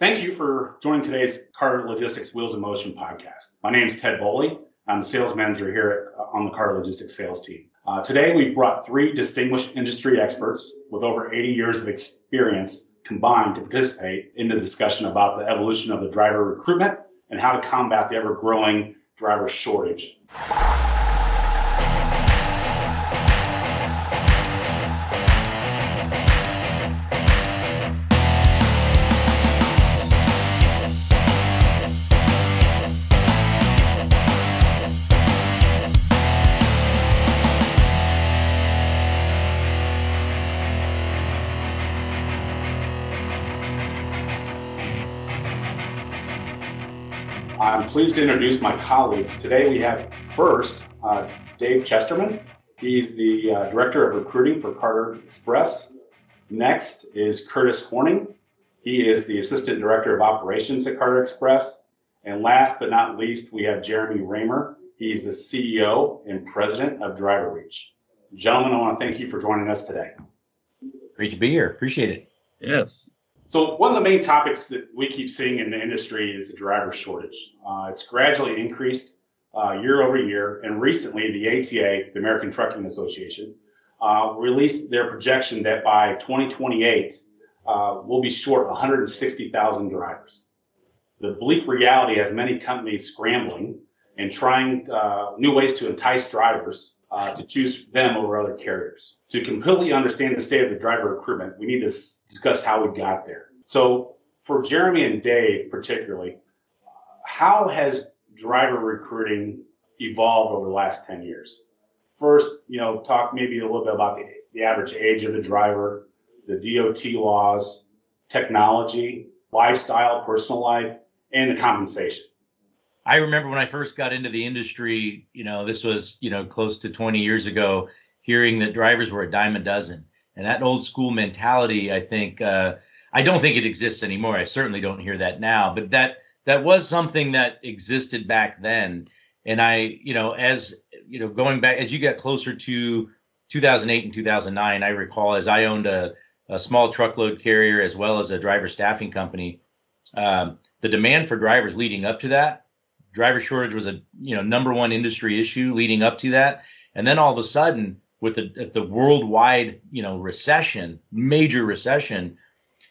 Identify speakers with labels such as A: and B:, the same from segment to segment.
A: Thank you for joining today's Car Logistics Wheels in Motion podcast. My name is Ted Boley. I'm the sales manager here at, on the Car Logistics sales team. Uh, today, we've brought three distinguished industry experts with over 80 years of experience combined to participate in the discussion about the evolution of the driver recruitment and how to combat the ever growing driver shortage. Pleased to introduce my colleagues. Today we have first uh, Dave Chesterman. He's the uh, Director of Recruiting for Carter Express. Next is Curtis Horning. He is the Assistant Director of Operations at Carter Express. And last but not least, we have Jeremy Reymer. He's the CEO and President of DriverReach. Gentlemen, I want to thank you for joining us today.
B: Great to be here. Appreciate it.
C: Yes.
A: So one of the main topics that we keep seeing in the industry is the driver shortage. Uh, it's gradually increased uh, year over year, and recently the ATA, the American Trucking Association, uh, released their projection that by 2028 uh, we'll be short 160,000 drivers. The bleak reality has many companies scrambling and trying uh, new ways to entice drivers uh, to choose them over other carriers. To completely understand the state of the driver recruitment, we need to discuss how we got there. So for Jeremy and Dave particularly, how has driver recruiting evolved over the last 10 years? First, you know, talk maybe a little bit about the, the average age of the driver, the DOT laws, technology, lifestyle, personal life, and the compensation.
B: I remember when I first got into the industry, you know, this was, you know, close to 20 years ago, hearing that drivers were a dime a dozen. And that old school mentality, I think, uh, I don't think it exists anymore. I certainly don't hear that now, but that that was something that existed back then. And I, you know, as you know, going back as you get closer to 2008 and 2009, I recall as I owned a, a small truckload carrier as well as a driver staffing company. Um, the demand for drivers leading up to that, driver shortage was a you know number one industry issue leading up to that, and then all of a sudden with the, the worldwide you know recession, major recession,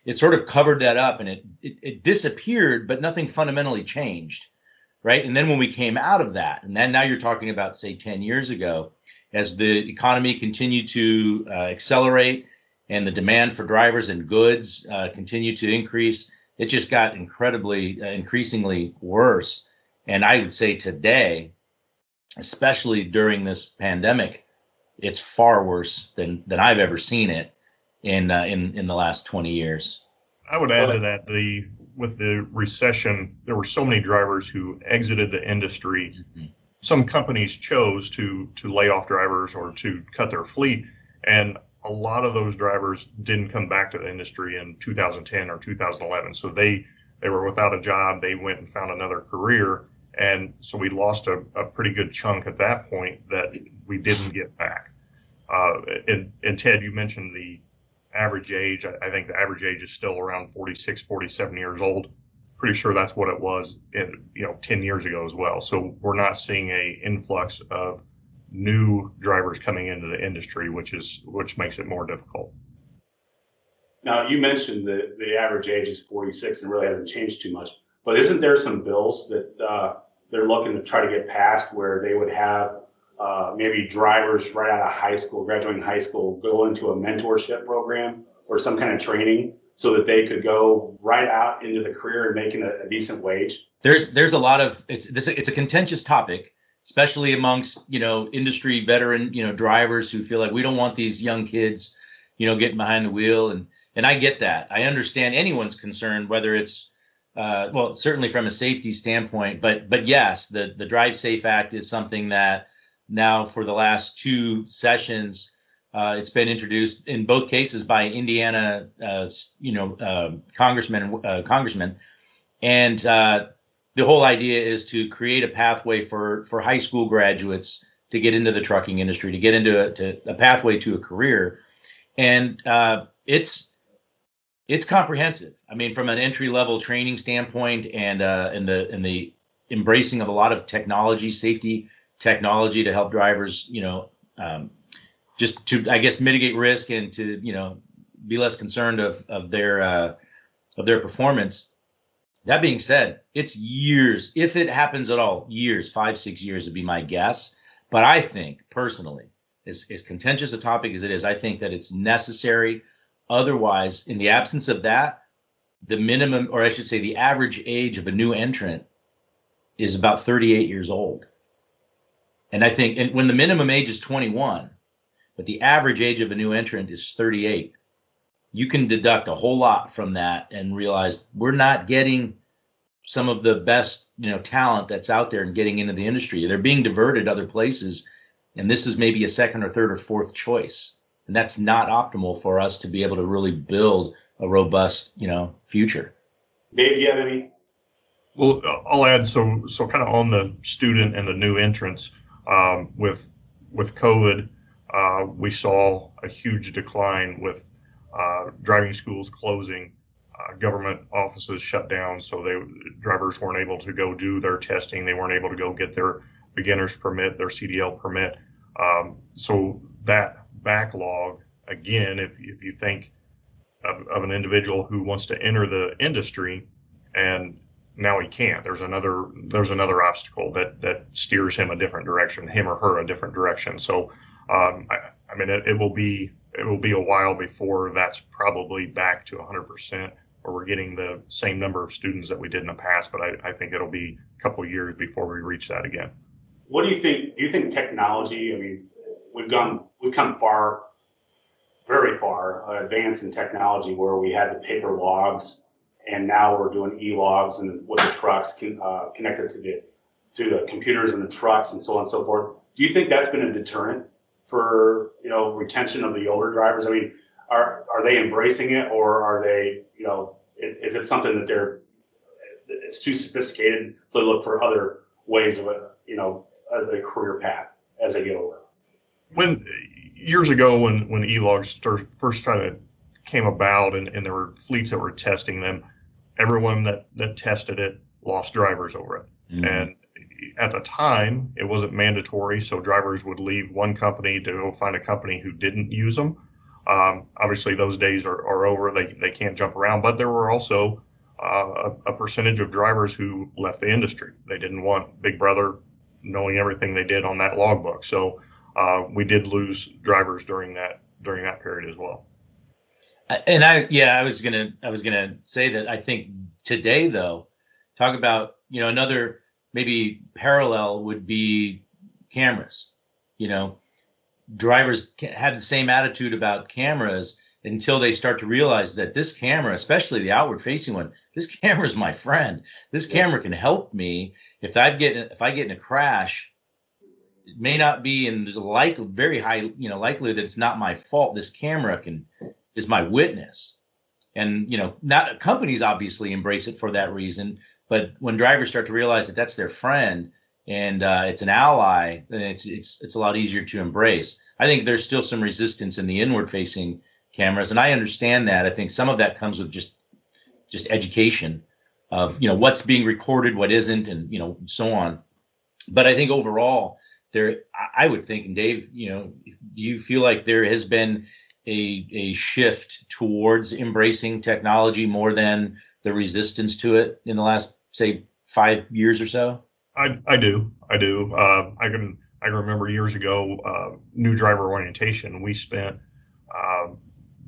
B: it sort of covered that up and it, it, it disappeared, but nothing fundamentally changed, right? And then when we came out of that, and then now you're talking about say 10 years ago, as the economy continued to uh, accelerate and the demand for drivers and goods uh, continued to increase, it just got incredibly, uh, increasingly worse. And I would say today, especially during this pandemic, it's far worse than than I've ever seen it in uh, in in the last 20 years.
C: I would add to that the with the recession, there were so many drivers who exited the industry. Mm-hmm. Some companies chose to to lay off drivers or to cut their fleet, and a lot of those drivers didn't come back to the industry in 2010 or 2011. So they they were without a job. They went and found another career, and so we lost a, a pretty good chunk at that point that we didn't get back. Uh, and, and Ted, you mentioned the average age. I, I, think the average age is still around 46, 47 years old. Pretty sure that's what it was, in, you know, 10 years ago as well. So we're not seeing a influx of new drivers coming into the industry, which is which makes it more difficult.
A: Now you mentioned that the average age is 46 and really hasn't changed too much. But isn't there some bills that uh, they're looking to try to get past where they would have uh, maybe drivers right out of high school, graduating high school, go into a mentorship program or some kind of training so that they could go right out into the career and making a, a decent wage?
B: There's there's a lot of it's this it's a contentious topic, especially amongst you know industry veteran you know drivers who feel like we don't want these young kids you know getting behind the wheel and and I get that. I understand anyone's concern whether it's uh, well certainly from a safety standpoint, but but yes, the the Drive Safe Act is something that now for the last two sessions. Uh, it's been introduced in both cases by Indiana, uh, you know, uh, congressmen, uh, congressmen, and uh, the whole idea is to create a pathway for for high school graduates to get into the trucking industry, to get into a, to a pathway to a career, and uh, it's it's comprehensive. I mean, from an entry level training standpoint, and uh, in the in the embracing of a lot of technology, safety technology to help drivers, you know, um, just to I guess mitigate risk and to you know be less concerned of of their uh, of their performance. That being said, it's years, if it happens at all, years, five, six years would be my guess. But I think personally, as, as contentious a topic as it is, I think that it's necessary. Otherwise, in the absence of that, the minimum, or I should say, the average age of a new entrant is about 38 years old. And I think, and when the minimum age is 21, but the average age of a new entrant is 38, you can deduct a whole lot from that and realize we're not getting some of the best, you know, talent that's out there and getting into the industry. They're being diverted other places, and this is maybe a second or third or fourth choice. And that's not optimal for us to be able to really build a robust, you know, future.
A: Dave, do you have any?
C: Well, I'll add so so kind of on the student and the new entrants um, with with COVID, uh, we saw a huge decline with uh, driving schools closing, uh, government offices shut down, so they drivers weren't able to go do their testing. They weren't able to go get their beginner's permit, their CDL permit. Um, so that backlog, again, if if you think of, of an individual who wants to enter the industry and now he can't. There's another there's another obstacle that that steers him a different direction, him or her a different direction. So um, I, I mean it, it will be it will be a while before that's probably back to 100% or we're getting the same number of students that we did in the past. But I, I think it'll be a couple years before we reach that again.
A: What do you think? Do you think technology? I mean, we've gone we've come far, very far, uh, advanced in technology where we had the paper logs, and now we're doing e-logs and with the trucks can, uh, connected to the to the computers and the trucks and so on and so forth. Do you think that's been a deterrent for you know retention of the older drivers? I mean, are are they embracing it or are they you know is, is it something that they're it's too sophisticated so they look for other ways of you know as a career path as they get older?
C: When years ago when when e-logs first kind of came about and, and there were fleets that were testing them, everyone that that tested it lost drivers over it. Mm-hmm. And at the time, it wasn't mandatory, so drivers would leave one company to go find a company who didn't use them. Um, obviously, those days are, are over. They, they can't jump around, but there were also uh, a, a, percentage of drivers who left the industry. They didn't want Big Brother knowing everything they did on that logbook. So uh, we did lose drivers during that during that period as well.
B: And I, yeah, I was gonna, I was gonna say that I think today though, talk about you know another maybe parallel would be cameras. You know, drivers have the same attitude about cameras until they start to realize that this camera, especially the outward facing one, this camera is my friend. This camera can help me if I get if I get in a crash. It may not be, and there's a like very high, you know, likelihood that it's not my fault. This camera can is my witness, and you know, not companies obviously embrace it for that reason, but when drivers start to realize that that's their friend and uh, it's an ally, then it's it's it's a lot easier to embrace. I think there's still some resistance in the inward facing cameras, and I understand that. I think some of that comes with just just education of you know what's being recorded, what isn't, and you know so on. But I think overall, there I would think, and Dave, you know, do you feel like there has been a a shift towards embracing technology more than the resistance to it in the last say five years or so?
C: I, I do. I do. Uh, I can I can remember years ago, uh, new driver orientation. We spent uh,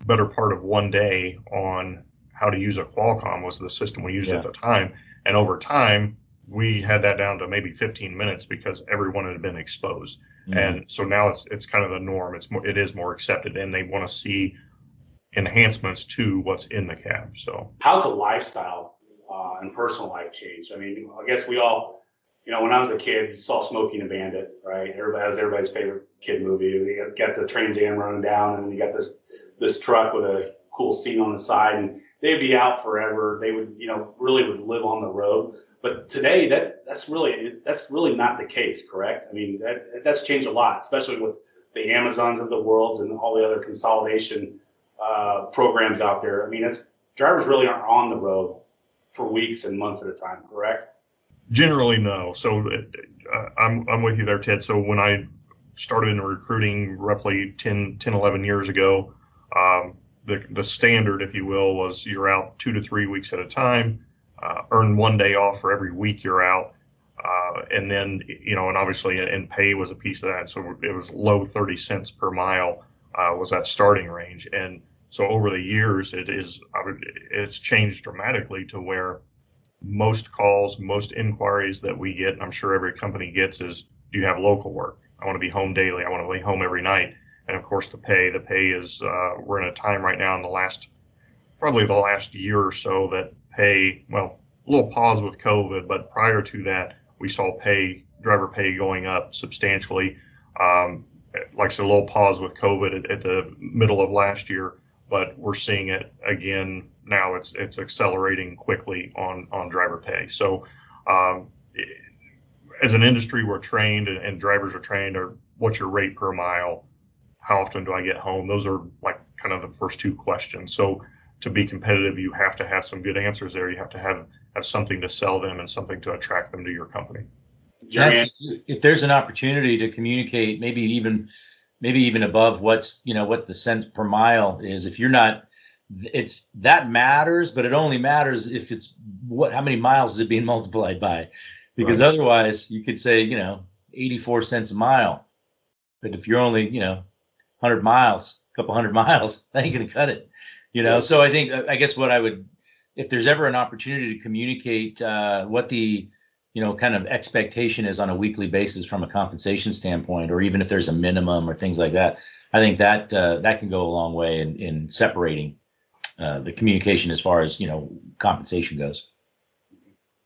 C: better part of one day on how to use a Qualcomm was the system we used yeah. at the time, and over time we had that down to maybe 15 minutes because everyone had been exposed. Mm-hmm. And so now it's it's kind of the norm. It's more, it is more accepted, and they want to see enhancements to what's in the cab. So
A: how's the lifestyle uh, and personal life changed? I mean, I guess we all, you know, when I was a kid, you saw Smokey and the Bandit, right? Everybody was everybody's favorite kid movie. You got the Trans Am running down, and you got this this truck with a cool scene on the side, and they'd be out forever. They would, you know, really would live on the road. But today, that's that's really that's really not the case, correct? I mean, that that's changed a lot, especially with the Amazons of the world and all the other consolidation uh, programs out there. I mean, it's drivers really aren't on the road for weeks and months at a time, correct?
C: Generally, no. So uh, I'm, I'm with you there, Ted. So when I started in recruiting roughly 10, 10 11 years ago, um, the, the standard, if you will, was you're out two to three weeks at a time, uh, earn one day off for every week you're out. Uh, and then, you know, and obviously, and pay was a piece of that. So it was low 30 cents per mile uh, was that starting range. And so over the years, it is it's changed dramatically to where most calls, most inquiries that we get, and I'm sure every company gets, is do you have local work? I want to be home daily. I want to be home every night. And of course, the pay. The pay is uh, we're in a time right now in the last probably the last year or so that pay well a little pause with COVID, but prior to that, we saw pay driver pay going up substantially. Um, like I said, a little pause with COVID at, at, the middle of last year, but we're seeing it again now. It's it's accelerating quickly on on driver pay. So, um, as an industry, we're trained and, and drivers are trained. Or what's your rate per mile? How often do I get home? Those are like kind of the first two questions. So to be competitive, you have to have some good answers there. You have to have have something to sell them and something to attract them to your company
B: if there's an opportunity to communicate, maybe even maybe even above what's you know what the cent per mile is. If you're not, it's that matters, but it only matters if it's what how many miles is it being multiplied by, because right. otherwise you could say you know 84 cents a mile, but if you're only you know 100 miles, a couple hundred miles, that ain't gonna cut it. You know, so I think I guess what I would, if there's ever an opportunity to communicate uh, what the you know kind of expectation is on a weekly basis from a compensation standpoint or even if there's a minimum or things like that i think that uh, that can go a long way in, in separating uh, the communication as far as you know compensation goes.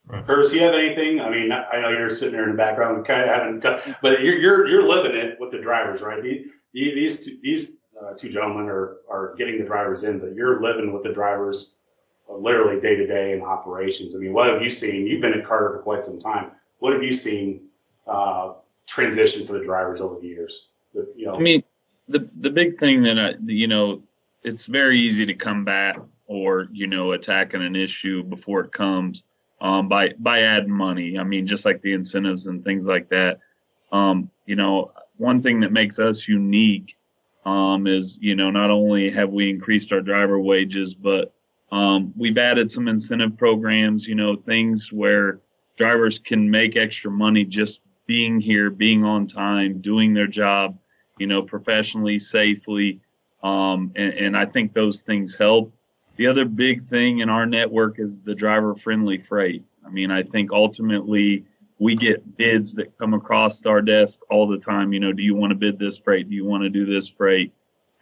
A: Curtis, you have anything? I mean, I know you're sitting there in the background, kind of having, t- but you're you're you're living it with the drivers, right? These these these uh, two gentlemen are are getting the drivers in, but you're living with the drivers literally day to day in operations. I mean, what have you seen? You've been at Carter for quite some time. What have you seen uh, transition for the drivers over the years?
D: you know, I mean, the the big thing that I, you know, it's very easy to combat or you know attacking an issue before it comes um, by by adding money. I mean, just like the incentives and things like that. Um, you know, one thing that makes us unique um, is you know not only have we increased our driver wages, but um, we've added some incentive programs, you know, things where drivers can make extra money just being here, being on time, doing their job, you know, professionally, safely. Um, and, and I think those things help. The other big thing in our network is the driver friendly freight. I mean, I think ultimately we get bids that come across our desk all the time. You know, do you want to bid this freight? Do you want to do this freight?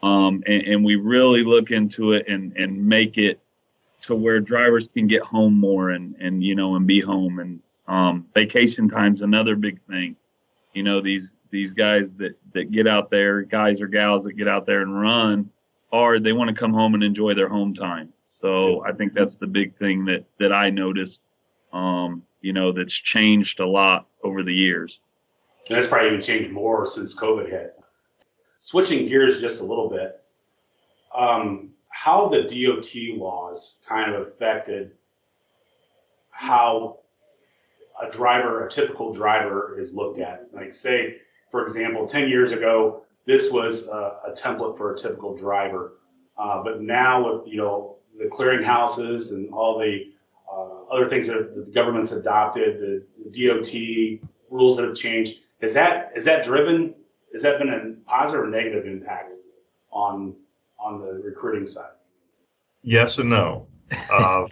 D: Um, and, and, we really look into it and, and make it to where drivers can get home more and and you know and be home and um, vacation time's another big thing. You know these these guys that that get out there, guys or gals that get out there and run hard, they want to come home and enjoy their home time. So I think that's the big thing that that I noticed. Um, you know that's changed a lot over the years.
A: And that's probably even changed more since COVID hit. Switching gears just a little bit. Um, how the DOT laws kind of affected how a driver, a typical driver, is looked at. Like, say, for example, 10 years ago, this was a, a template for a typical driver. Uh, but now, with you know the clearinghouses and all the other things that the government's adopted, the, DOT rules that have changed, is that is that driven? Has that been a positive or negative impact on on the recruiting side?
C: Yes and no. Uh,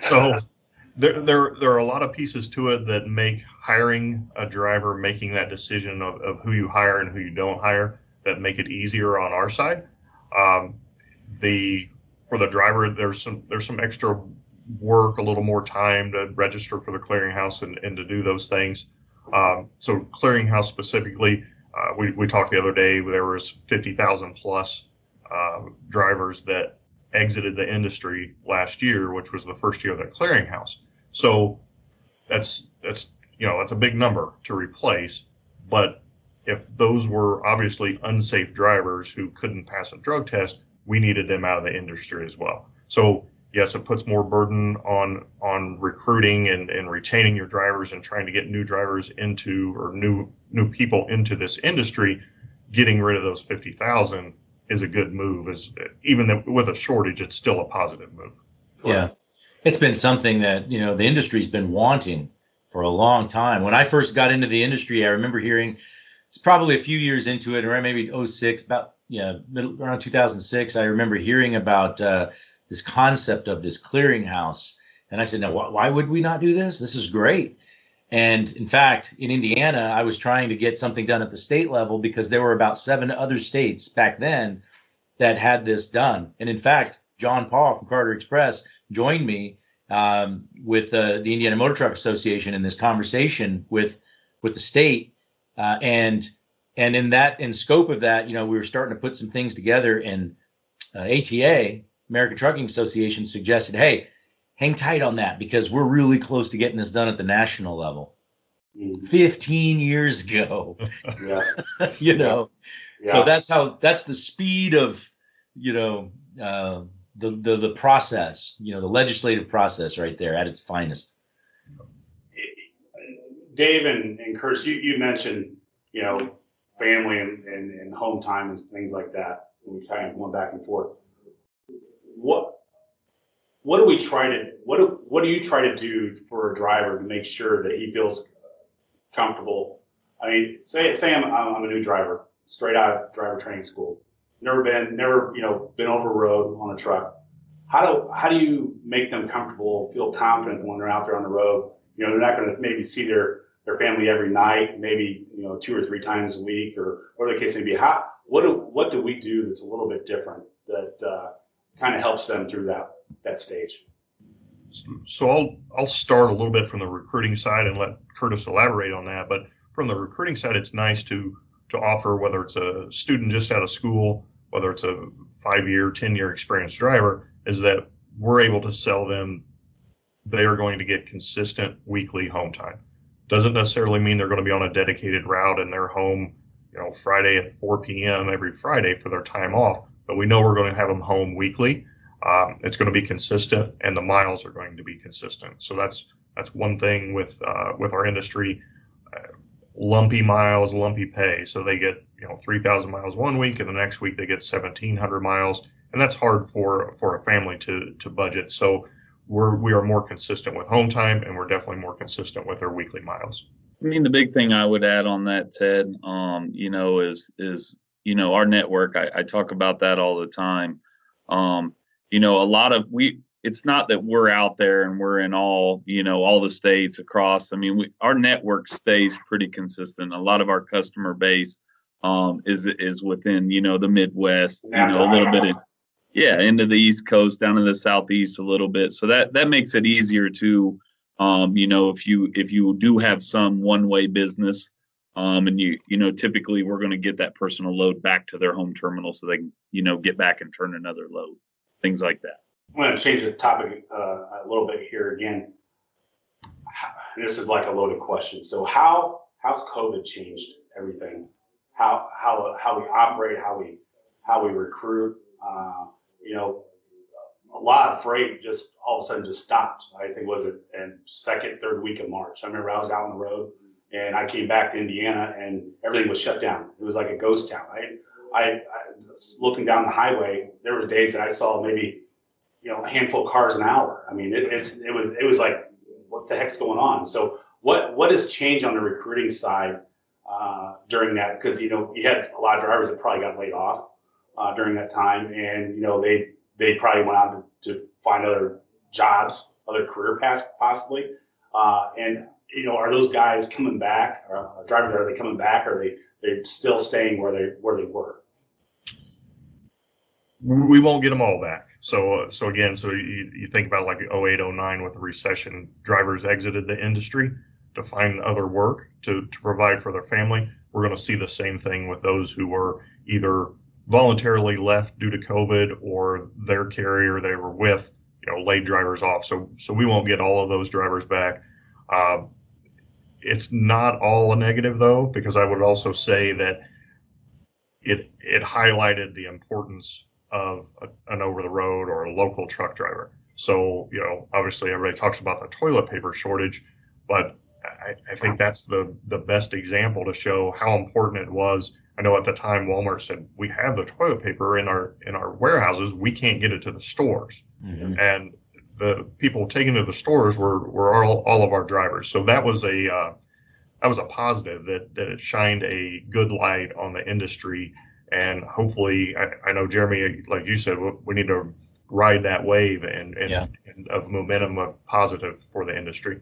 C: so there, there, there are a lot of pieces to it that make hiring a driver, making that decision of, of who you hire and who you don't hire, that make it easier on our side. Um, the for the driver, there's some there's some extra work, a little more time to register for the clearinghouse and, and to do those things. Um, so clearinghouse specifically, uh, we, we talked the other day, there was 50,000 plus uh, drivers that exited the industry last year, which was the first year of that clearinghouse. So that's that's you know that's a big number to replace. But if those were obviously unsafe drivers who couldn't pass a drug test, we needed them out of the industry as well. So yes, it puts more burden on on recruiting and, and retaining your drivers and trying to get new drivers into or new new people into this industry. Getting rid of those fifty thousand is a good move. Is even with a shortage, it's still a positive move.
B: Yeah, it's been something that you know the industry's been wanting for a long time. When I first got into the industry, I remember hearing it's probably a few years into it, around maybe 06, about yeah, middle, around 2006. I remember hearing about uh, this concept of this clearinghouse. And I said, now, wh- why would we not do this? This is great. And in fact, in Indiana, I was trying to get something done at the state level because there were about seven other states back then that had this done. And in fact, John Paul from Carter Express joined me um, with uh, the Indiana Motor Truck Association in this conversation with with the state. Uh, and and in that in scope of that, you know, we were starting to put some things together. And uh, ATA American Trucking Association suggested, hey, hang tight on that because we're really close to getting this done at the national level. Mm. 15 years ago. yeah. you know. Yeah. So that's how that's the speed of, you know, uh, the, the the process, you know, the legislative process right there at its finest.
A: Dave and, and Curtis, you, you mentioned, you know, family and, and, and home time and things like that. We kind of went back and forth what what do we try to what do, what do you try to do for a driver to make sure that he feels comfortable? I mean, say say I'm I'm a new driver, straight out of driver training school, never been never you know been over road on a truck. How do how do you make them comfortable, feel confident when they're out there on the road? You know, they're not going to maybe see their their family every night, maybe you know two or three times a week, or whatever the case may be. How what do what do we do that's a little bit different that uh, kind of helps them through that that stage.
C: So I'll I'll start a little bit from the recruiting side and let Curtis elaborate on that. But from the recruiting side, it's nice to to offer whether it's a student just out of school, whether it's a five year, ten year experienced driver, is that we're able to sell them they are going to get consistent weekly home time. Doesn't necessarily mean they're going to be on a dedicated route and they're home, you know, Friday at 4 p.m. every Friday for their time off but we know we're going to have them home weekly. Um, it's going to be consistent, and the miles are going to be consistent. So that's that's one thing with uh, with our industry. Uh, lumpy miles, lumpy pay. So they get you know 3,000 miles one week, and the next week they get 1,700 miles, and that's hard for for a family to to budget. So we're we are more consistent with home time, and we're definitely more consistent with our weekly miles.
D: I mean, the big thing I would add on that, Ted, um, you know, is is you know our network I, I talk about that all the time. Um, you know a lot of we it's not that we're out there and we're in all you know all the states across. I mean we, our network stays pretty consistent. A lot of our customer base um, is is within you know the midwest you know a little bit in, yeah into the east coast down in the southeast a little bit. So that that makes it easier to um, you know if you if you do have some one way business um, and you, you know, typically we're going to get that personal load back to their home terminal so they can, you know, get back and turn another load, things like that.
A: I'm going to change the topic uh, a little bit here again. This is like a loaded question. So how how's COVID changed everything? How how how we operate, how we how we recruit? Uh, you know, a lot of freight just all of a sudden just stopped. I think was it in second, third week of March. I remember I was out on the road and I came back to Indiana and everything was shut down. It was like a ghost town. I, I, I looking down the highway, there was days that I saw maybe, you know, a handful of cars an hour. I mean, it, it's, it was, it was like, what the heck's going on? So what, what has changed on the recruiting side, uh, during that? Cause, you know, you had a lot of drivers that probably got laid off, uh, during that time. And, you know, they, they probably went out to, to find other jobs, other career paths possibly. Uh, and you know, are those guys coming back? Uh, drivers are they coming back? Or are they they still staying where they where they were?
C: We won't get them all back. So uh, so again, so you, you think about like 08, 09 with the recession, drivers exited the industry to find other work to to provide for their family. We're going to see the same thing with those who were either voluntarily left due to COVID or their carrier they were with, you know, laid drivers off. So so we won't get all of those drivers back. Uh, it's not all a negative though, because I would also say that it it highlighted the importance of a, an over the road or a local truck driver. So, you know, obviously everybody talks about the toilet paper shortage, but I, I think that's the, the best example to show how important it was. I know at the time Walmart said we have the toilet paper in our in our warehouses, we can't get it to the stores,
B: Mhm.
C: and the people taking it to the stores were were all, all of our drivers. So that was a uh, that was a positive that that it shined a good light on the industry, and hopefully I, I know Jeremy, like you said, we, we need to ride that wave and and,
B: Yeah.
C: and of momentum of positive for the industry.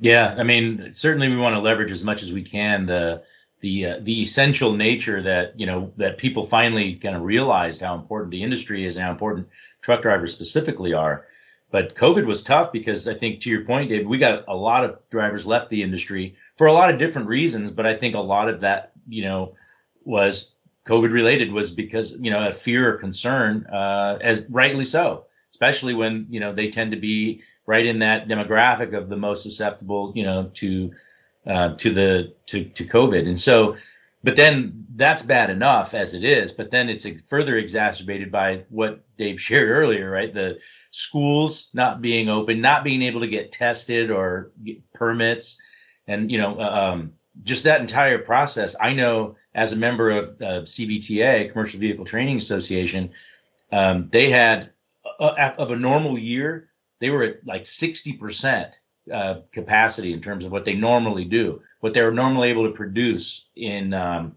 B: Yeah, I mean, certainly we want to leverage as much as we can the the uh, the essential nature that you know that people finally kind of realized how important the industry is and how important truck drivers specifically are. But COVID was tough because I think to your point, Dave, we got a lot of drivers left the industry for a lot of different reasons. But I think a lot of that, you know, was COVID related was because you know a fear or concern, uh, as rightly so, especially when you know they tend to be right in that demographic of the most susceptible, you know, to uh, to the to to COVID. And so, but then that's bad enough as it is. But then it's further exacerbated by what Dave shared earlier, right? The schools not being open, not being able to get tested or get permits, and you know, um, just that entire process. I know as a member of uh, CVTA, Commercial Vehicle Training Association, um, they had uh, of a normal year they were at like 60% uh, capacity in terms of what they normally do, what they're normally able to produce in um,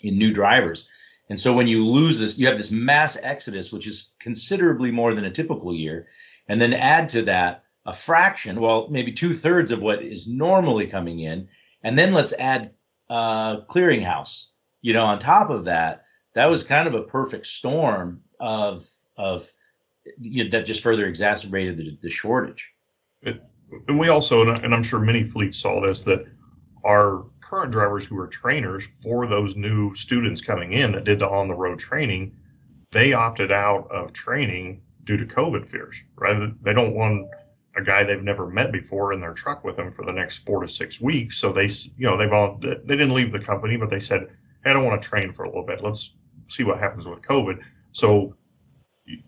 B: in new drivers. And so when you lose this, you have this mass exodus, which is considerably more than a typical year, and then add to that a fraction, well, maybe two thirds of what is normally coming in, and then let's add uh, clearinghouse. You know, on top of that, that was kind of a perfect storm of of you know, that just further exacerbated the, the shortage.
C: And we also, and I'm sure many fleets saw this, that our current drivers who are trainers for those new students coming in that did the on the road training, they opted out of training due to COVID fears, right? They don't want a guy they've never met before in their truck with them for the next four to six weeks. So they, you know, they've all, they didn't leave the company, but they said, Hey, I don't want to train for a little bit. Let's see what happens with COVID. So you,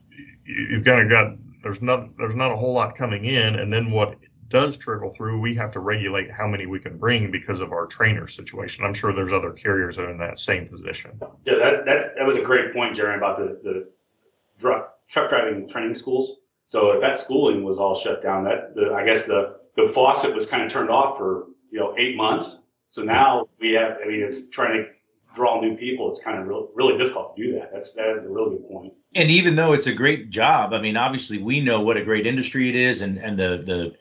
C: you've kind of got, there's not, there's not a whole lot coming in. And then what does trickle through, we have to regulate how many we can bring because of our trainer situation. I'm sure there's other carriers that are in that same position.
A: Yeah, that that's, that was a great point, Jeremy, about the the dru- truck driving training schools. So if that schooling was all shut down, that the, I guess the the faucet was kind of turned off for you know eight months. So now we have, I mean, it's trying to draw new people. It's kind of real, really difficult to do that. That's that is a really good point.
B: And even though it's a great job, I mean, obviously we know what a great industry it is, and and the the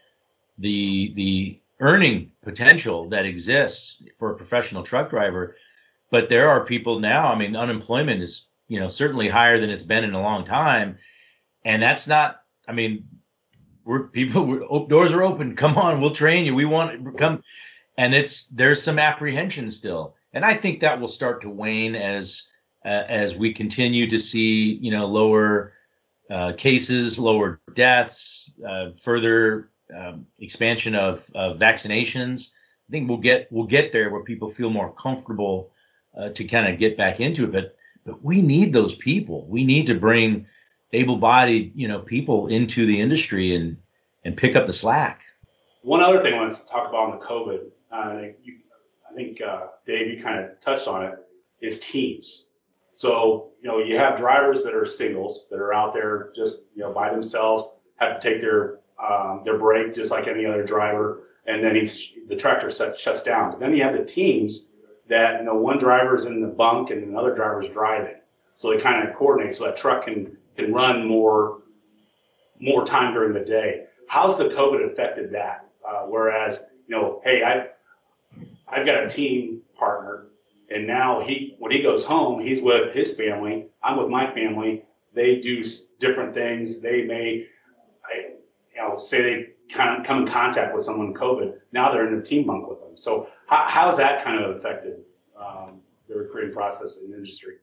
B: the the earning potential that exists for a professional truck driver. But there are people now. I mean, unemployment is you know certainly higher than it's been in a long time, and that's not. I mean, we're people. We're, oh, doors are open. Come on, we'll train you. We want come, and it's there's some apprehension still, and I think that will start to wane as uh, as we continue to see you know lower uh, cases, lower deaths, uh, further um, expansion of, of vaccinations. I think we'll get we'll get there where people feel more comfortable uh, to kind of get back into it. But but we need those people. We need to bring able-bodied you know people into the industry and and pick up the slack.
A: One other thing I wanted to talk about on the COVID, uh, you, I think uh, Dave, you kind of touched on it, is teams. So you know you have drivers that are singles that are out there just you know by themselves, have to take their um, their break just like any other driver, and then he's the tractor set, shuts down. But then you have the teams that you know one driver's in the bunk and another driver's driving, so they kind of coordinate so that truck can can run more more time during the day. How's the COVID affected that? Uh, whereas you know, hey, I've I've got a team partner, and now he when he goes home, he's with his family. I'm with my family. They do different things. They may, you know, say they kind of come in contact with someone with COVID. Now they're in a team bunk with them. So how, how's that kind of affected um, the recruiting process in the industry?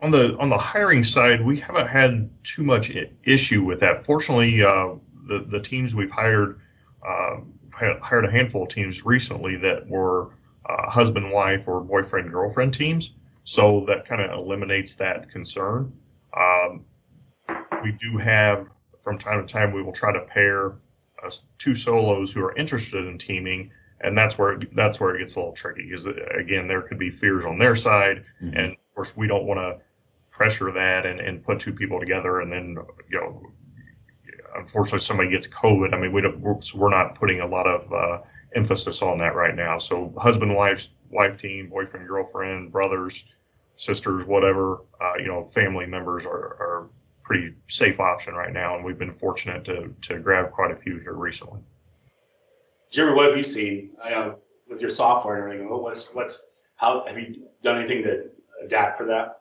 C: On the on the hiring side, we haven't had too much issue with that. Fortunately, uh, the the teams we've hired uh, hired a handful of teams recently that were uh, husband wife or boyfriend girlfriend teams, so that kind of eliminates that concern. Um, we do have from time to time, we will try to pair uh, two solos who are interested in teaming, and that's where it, that's where it gets a little tricky because again, there could be fears on their side, mm-hmm. and of course, we don't want to pressure that and, and put two people together and then you know unfortunately somebody gets COVID. I mean, we don't, we're, we're not putting a lot of uh, emphasis on that right now. So husband, wife, wife team, boyfriend, girlfriend, brothers, sisters, whatever, uh, you know, family members are, are pretty safe option right now. And we've been fortunate to, to grab quite a few here recently.
A: Jeremy, what have you seen uh, with your software and everything? What's, what's, how have you done anything to adapt for that?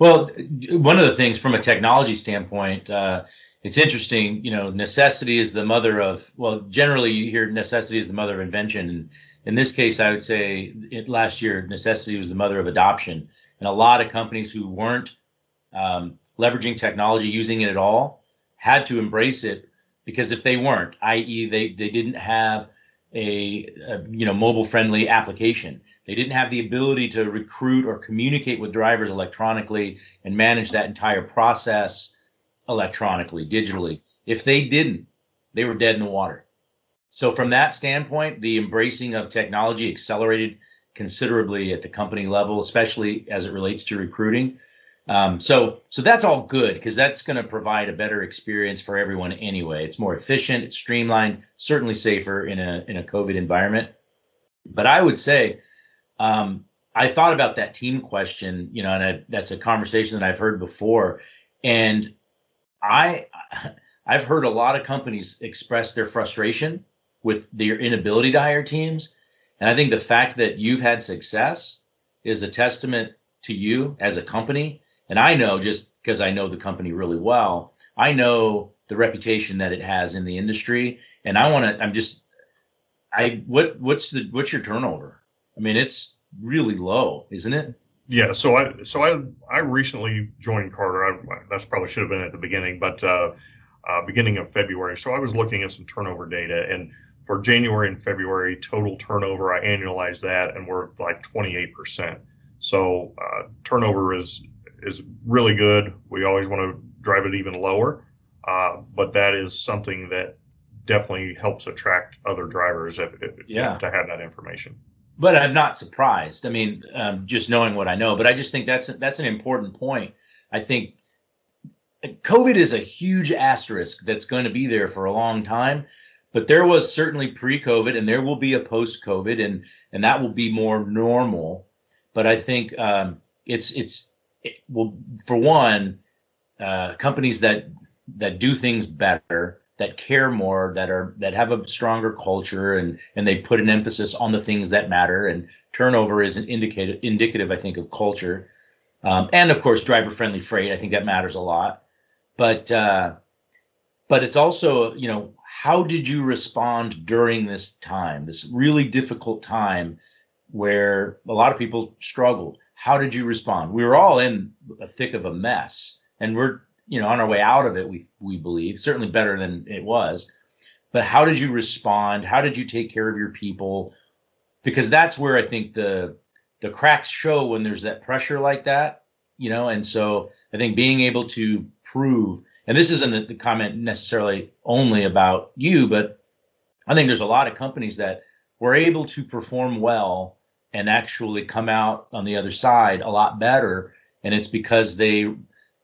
B: Well, one of the things from a technology standpoint, uh, it's interesting, you know, necessity is the mother of, well, generally you hear necessity is the mother of invention. And in this case, I would say it, last year, necessity was the mother of adoption. And a lot of companies who weren't um, leveraging technology, using it at all, had to embrace it because if they weren't, i.e., they, they didn't have a, a you know mobile friendly application, they didn't have the ability to recruit or communicate with drivers electronically and manage that entire process electronically, digitally. If they didn't, they were dead in the water. So from that standpoint, the embracing of technology accelerated considerably at the company level, especially as it relates to recruiting. Um, so so that's all good because that's going to provide a better experience for everyone anyway. It's more efficient, it's streamlined, certainly safer in a in a COVID environment. But I would say um, I thought about that team question, you know, and I, that's a conversation that I've heard before. And I I've heard a lot of companies express their frustration with their inability to hire teams, and I think the fact that you've had success is a testament to you as a company. And I know just because I know the company really well, I know the reputation that it has in the industry, and I want to. I'm just I what what's the what's your turnover? I mean, it's really low, isn't it?
C: Yeah, so I so I I recently joined Carter. I, that's probably should have been at the beginning, but uh, uh, beginning of February. So I was looking at some turnover data, and for January and February total turnover, I annualized that, and we're like 28%. So uh, turnover is is really good. We always want to drive it even lower, uh, but that is something that definitely helps attract other drivers if, if, yeah. to have that information
B: but I'm not surprised. I mean, um, just knowing what I know, but I just think that's that's an important point. I think COVID is a huge asterisk that's going to be there for a long time, but there was certainly pre-COVID, and there will be a post-COVID, and and that will be more normal. But I think um, it's it's it will for one, uh, companies that that do things better that care more, that are that have a stronger culture, and and they put an emphasis on the things that matter. And turnover is an indicative indicative, I think, of culture. Um, and of course, driver friendly freight. I think that matters a lot. But uh, but it's also, you know, how did you respond during this time, this really difficult time where a lot of people struggled? How did you respond? We were all in a thick of a mess, and we're you know on our way out of it we we believe certainly better than it was. But how did you respond? How did you take care of your people? Because that's where i think the the cracks show when there's that pressure like that you know? And so i think being able to prove and this isn't a comment necessarily only about you but i think there's a lot of companies that were able to perform well and actually come out on the other side a lot better and it's because they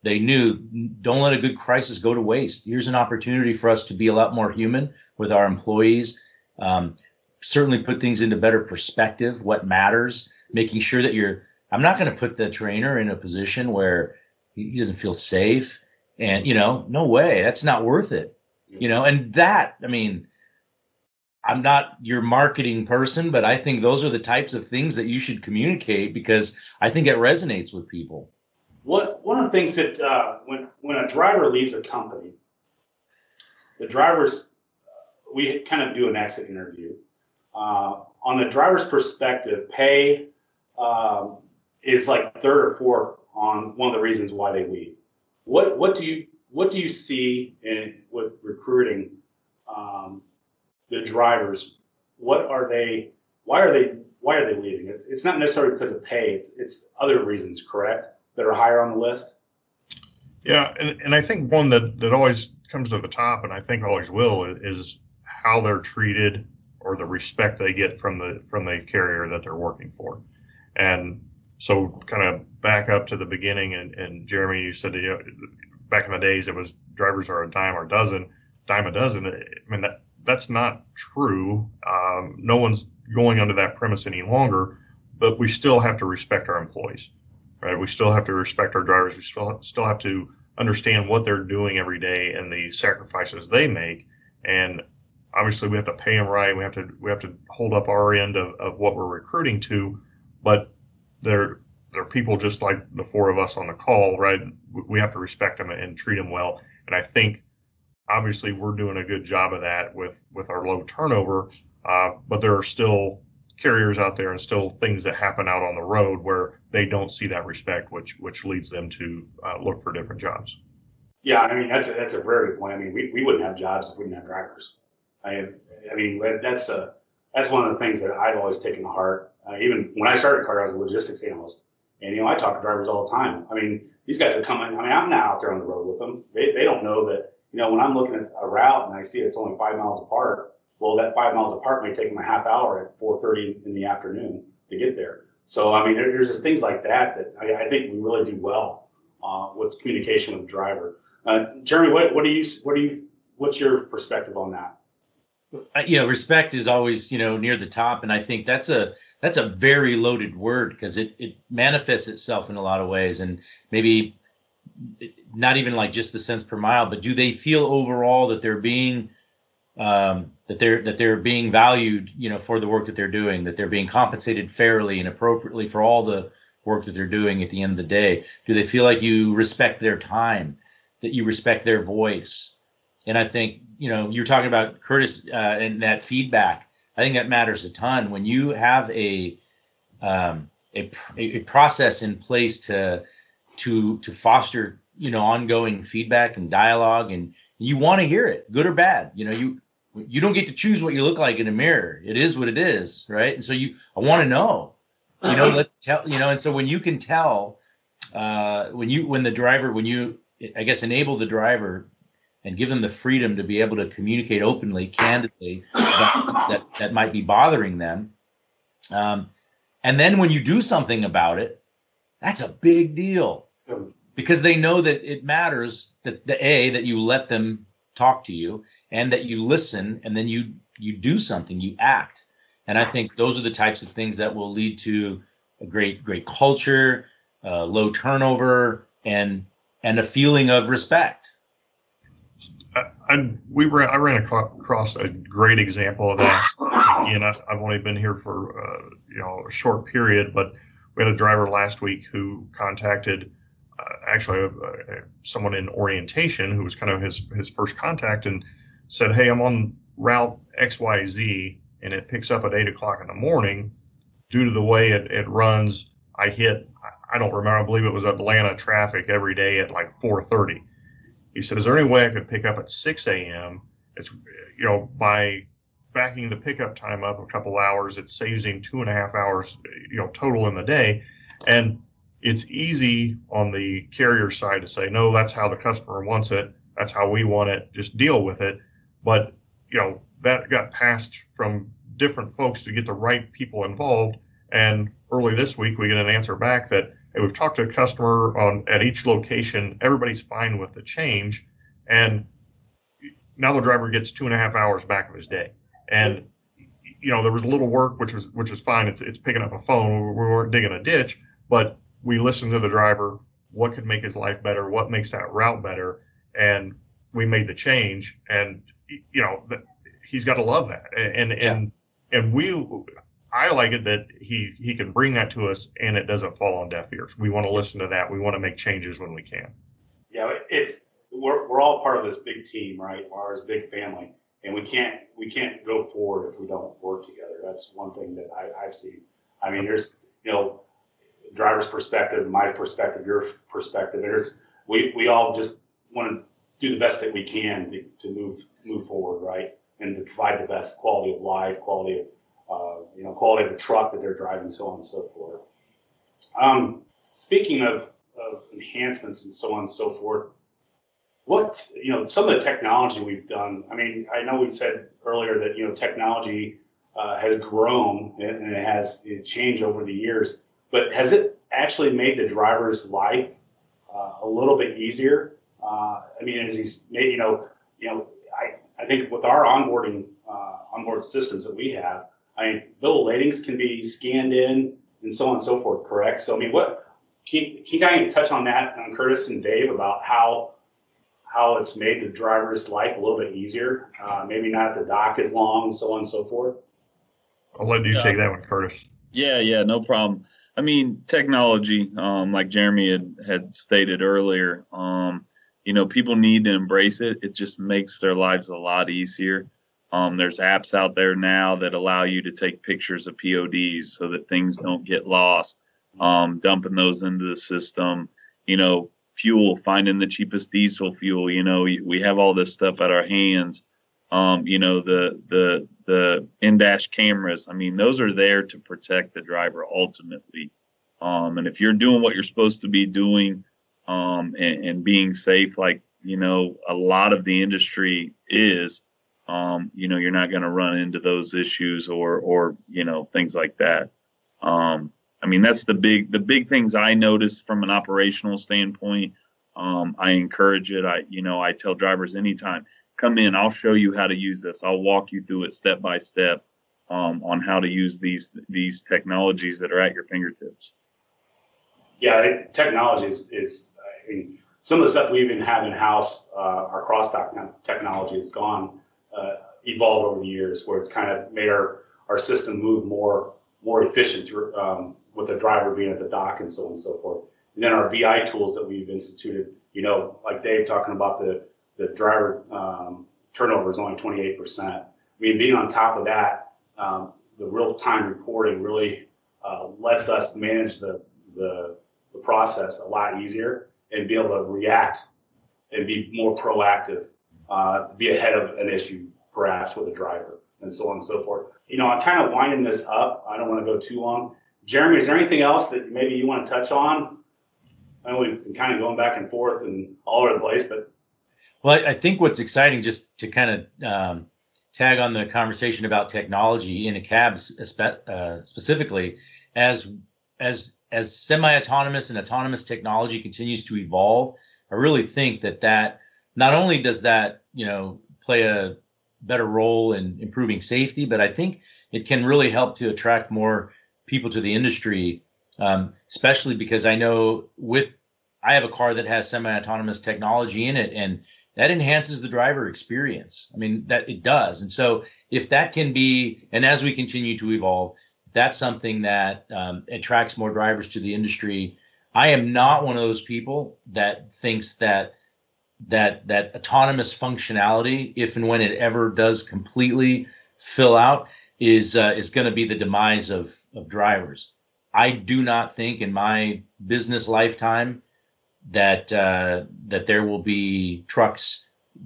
B: they knew don't let a good crisis go to waste. Here's an opportunity for us to be a lot more human with our employees. Um, certainly put things into better perspective, what matters, making sure that you're. I'm not going to put the trainer in a position where he doesn't feel safe, and you know, no way, that's not worth it. You know, and that, I mean, I'm not your marketing person, but I think those are the types of things that you should communicate because I think it resonates with people.
A: What one of the things that uh, when when a driver leaves a company, the drivers we kind of do an exit interview. Uh, on the driver's perspective, pay um, is like third or fourth on one of the reasons why they leave. What what do you what do you see in with recruiting um, the drivers? What are they? Why are they? Why are they leaving? It's, it's not necessarily because of pay. It's it's other reasons, correct? that are higher on the list?
C: Yeah, and, and I think one that, that always comes to the top, and I think always will, is how they're treated or the respect they get from the from the carrier that they're working for. And so, kind of back up to the beginning, and, and Jeremy, you said you know, back in the days it was drivers are a dime or a dozen, dime a dozen. I mean that that's not true. Um, no one's going under that premise any longer, but we still have to respect our employees, right? We still have to respect our drivers. We still still have to understand what they're doing every day and the sacrifices they make. And obviously, we have to pay them right. We have to we have to hold up our end of, of what we're recruiting to, but they're they're people just like the four of us on the call, right? We have to respect them and treat them well. And I think obviously we're doing a good job of that with with our low turnover, uh, but there are still carriers out there and still things that happen out on the road where they don't see that respect, which which leads them to uh, look for different jobs.
A: Yeah, I mean that's a, that's a very good point. I mean we, we wouldn't have jobs if we didn't have drivers. I I mean that's a that's one of the things that I've always taken to heart. Uh, even when I started Carter, I was a logistics analyst, and you know I talk to drivers all the time. I mean these guys are coming. I mean I'm now out there on the road with them. They they don't know that you know, when I'm looking at a route and I see it's only five miles apart, well, that five miles apart may take them a half hour at 4:30 in the afternoon to get there. So, I mean, there, there's just things like that that I, I think we really do well uh, with communication with the driver. Uh, Jeremy, what, what do you, what do you, what's your perspective on that?
B: You know, respect is always you know near the top, and I think that's a that's a very loaded word because it it manifests itself in a lot of ways, and maybe not even like just the cents per mile, but do they feel overall that they're being um, that they're that they're being valued, you know, for the work that they're doing, that they're being compensated fairly and appropriately for all the work that they're doing at the end of the day? Do they feel like you respect their time, that you respect their voice? And I think, you know, you're talking about Curtis uh, and that feedback. I think that matters a ton when you have a um, a, a process in place to to to foster you know ongoing feedback and dialogue and you want to hear it good or bad you know you you don't get to choose what you look like in a mirror. It is what it is right? And so you i want to know you know let tell you know and so when you can tell uh when you when the driver when you i guess enable the driver and give them the freedom to be able to communicate openly candidly that that might be bothering them um and then when you do something about it that's a big deal. Because they know that it matters that the a that you let them talk to you and that you listen and then you you do something you act. And i think those are the types of things that will lead to a great great culture uh, low turnover and and a feeling of respect.
C: I, I we ran I ran across a great example of that. Again, I, have only been here for uh, you know a short period, but we had a driver last week who contacted uh, actually uh, uh, someone in orientation who was kind of his his first contact and said, "Hey, I'm on route XYZ and it picks up at eight o'clock in the morning. Due to the way it, it runs, I hit I don't remember. I believe it was Atlanta traffic every day at like 4:30." He said, "Is there any way I could pick up at 6 a.m.? It's you know by backing the pickup time up a couple hours, it saves him two and a half hours, you know, total in the day. And it's easy on the carrier side to say, no, that's how the customer wants it. That's how we want it. Just deal with it. But, you know, that got passed from different folks to get the right people involved. And early this week, we get an answer back that hey, we've talked to a customer on at each location. Everybody's fine with the change. And now the driver gets two and a half hours back of his day. And you know, there was a little work, which was which was fine. It's it's picking up a phone. We weren't digging a ditch, but we listened to the driver. What could make his life better? What makes that route better? And we made the change. And you know, the, he's got to love that. And yeah. and and we, I like it that he he can bring that to us, and it doesn't fall on deaf ears. We want to listen to that. We want to make changes when we can.
A: Yeah, it's we're we're all part of this big team, right? We're this big family and we can't we can't go forward if we don't work together. That's one thing that I, I've seen. I mean, there's you know, driver's perspective, my perspective, your perspective. There's we we all just want to do the best that we can to, to move move forward, right, and to provide the best quality of life, quality of uh, you know, quality of the truck that they're driving, so on and so forth. Um, speaking of of enhancements and so on and so forth. What you know, some of the technology we've done. I mean, I know we said earlier that you know technology uh, has grown and it has it changed over the years, but has it actually made the driver's life uh, a little bit easier? Uh, I mean, as he's made, you know, you know, I I think with our onboarding uh, onboard systems that we have, I mean, bill ladings can be scanned in and so on and so forth, correct? So, I mean, what can can you kind of touch on that, on Curtis and Dave, about how how it's made the driver's life a little bit easier? Uh, maybe not the dock as long, so on and so forth.
C: I'll let you
D: Yeah.
C: take that one, Curtis.
D: Yeah, yeah, no problem. I mean, technology, um, like Jeremy had, had stated earlier, um, you know, people need to embrace it. It just makes their lives a lot easier. Um, there's apps out there now that allow you to take pictures of PODs so that things don't get lost. Um, dumping those into the system, you know, fuel, finding the cheapest diesel fuel. You know, we have all this stuff at our hands. Um, you know, the the the in-dash cameras. I mean, those are there to protect the driver ultimately. Um, and if you're doing what you're supposed to be doing um, and, and being safe, like you know, a lot of the industry is, um, you know, you're not going to run into those issues or or you know things like that. Um, I mean, that's the big the big things I noticed from an operational standpoint. Um, I encourage it. I you know I tell drivers anytime come in, I'll show you how to use this. I'll walk you through it step by step um, on how to use these these technologies that are at your fingertips.
A: Yeah, I think technology is, is I mean, some of the stuff we even have in house, uh, our cross dock technology has gone, uh, evolved over the years where it's kind of made our, our system move more, more efficient through, um, with the driver being at the dock and so on and so forth. And then our BI tools that we've instituted, you know, like Dave talking about the, the driver um, turnover is only 28%. I mean, being on top of that, um, the real time reporting really uh, lets us manage the, the, the process a lot easier and be able to react and be more proactive uh, to be ahead of an issue, perhaps with a driver and so on and so forth. You know, I'm kind of winding this up. I don't want to go too long. Jeremy, is there anything else that maybe you want to touch on? I know we've been kind of going back and forth and all over the place, but
B: Well, I think what's exciting, just to kind of um, tag on the conversation about technology in a cab spe- uh, specifically, as as as semi-autonomous and autonomous technology continues to evolve, I really think that that not only does that you know play a better role in improving safety, but I think it can really help to attract more people to the industry, um, especially because I know with I have a car that has semi-autonomous technology in it, and that enhances the driver experience. I mean, that it does. And so if that can be, and as we continue to evolve, that's something that um, attracts more drivers to the industry. I am not one of those people that thinks that that that autonomous functionality, if and when it ever does completely fill out, is uh, is going to be the demise of of drivers. I do not think in my business lifetime that uh, that there will be trucks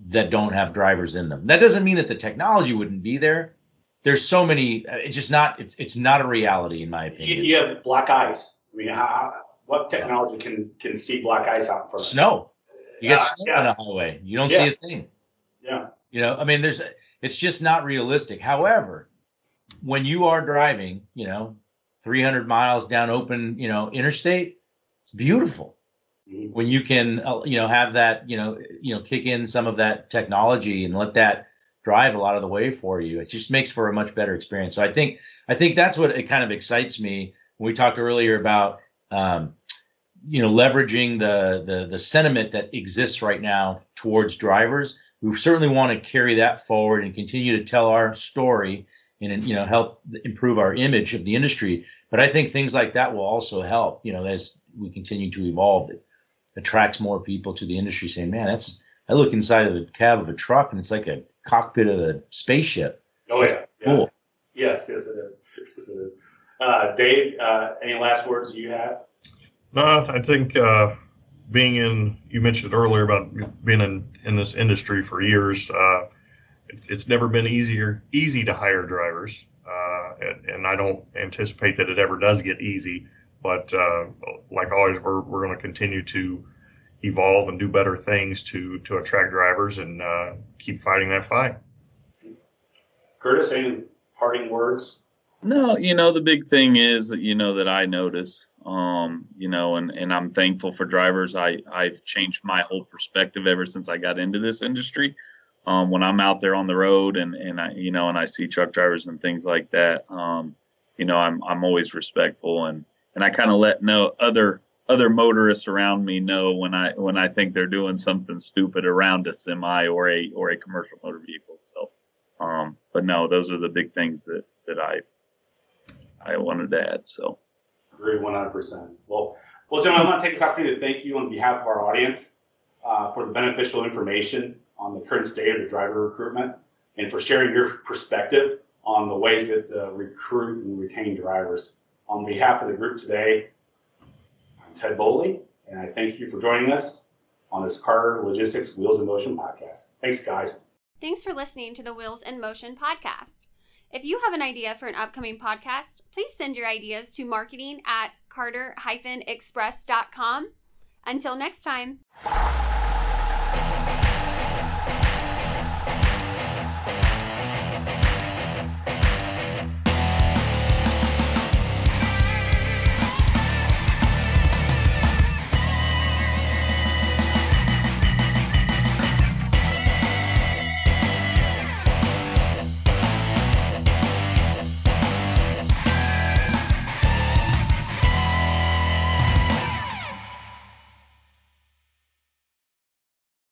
B: that don't have drivers in them. That doesn't mean that the technology wouldn't be there. There's so many. uh, It's just not. It's it's not a reality in my opinion.
A: you have black ice. I mean, how, what technology can can see black ice out in front?
B: Snow. You get
A: Yeah,
B: snow
A: yeah.
B: on a highway. You don't
A: Yeah.
B: see a thing.
A: Yeah.
B: You know, I mean, there's. It's just not realistic. However, when you are driving, you know, 300 miles down open, you know, interstate, it's beautiful.
A: Mhm.
B: when you can uh, you know have that you know you know kick in some of that technology and let that drive a lot of the way for you it just makes for a much better experience so i think i think that's what it kind of excites me when we talked earlier about um, you know leveraging the, the the sentiment that exists right now towards drivers we certainly want to carry that forward and continue to tell our story and you know help improve our image of the industry but i think things like that will also help you know as we continue to evolve it attracts more people to the industry saying man that's i look inside of the cab of a truck and it's like a cockpit of a spaceship
A: Oh yeah. yeah.
B: cool
A: Yes, yes it is. Yes it is. Uh, Dave, uh, any last words you have?
C: No, I think uh, being in, you mentioned earlier about being in, in this industry for years. Uh, it, it's never been easier, easy to hire drivers, uh, and, and I don't anticipate that it ever does get easy. But uh, like always, we're, we're going to continue to evolve and do better things to to attract drivers and uh, keep fighting that fight.
A: Curtis, any parting words?
D: No, you know the big thing is that you know that I notice, um, you know, and and I'm thankful for drivers. I I've changed my whole perspective ever since I got into this industry. Um, when I'm out there on the road and and I you know and I see truck drivers and things like that, um, you know, I'm I'm always respectful and and I kind of let know other other motorists around me know when I when I think they're doing something stupid around a semi or a or a commercial motor vehicle. So, um, but no, those are the big things that that I I wanted to add. So,
A: agree 100%. Well, well, gentlemen, I want to take this opportunity to thank you on behalf of our audience uh, for the beneficial information on the current state of the driver recruitment and for sharing your perspective on the ways that uh, recruit and retain drivers. On behalf of the group today, I'm Ted Boley, and I thank you for joining us on this Carter Logistics Wheels in Motion podcast. Thanks, guys.
E: Thanks for listening to the Wheels in Motion podcast. If you have an idea for an upcoming podcast, please send your ideas to marketing at carter-express.com. Until next time.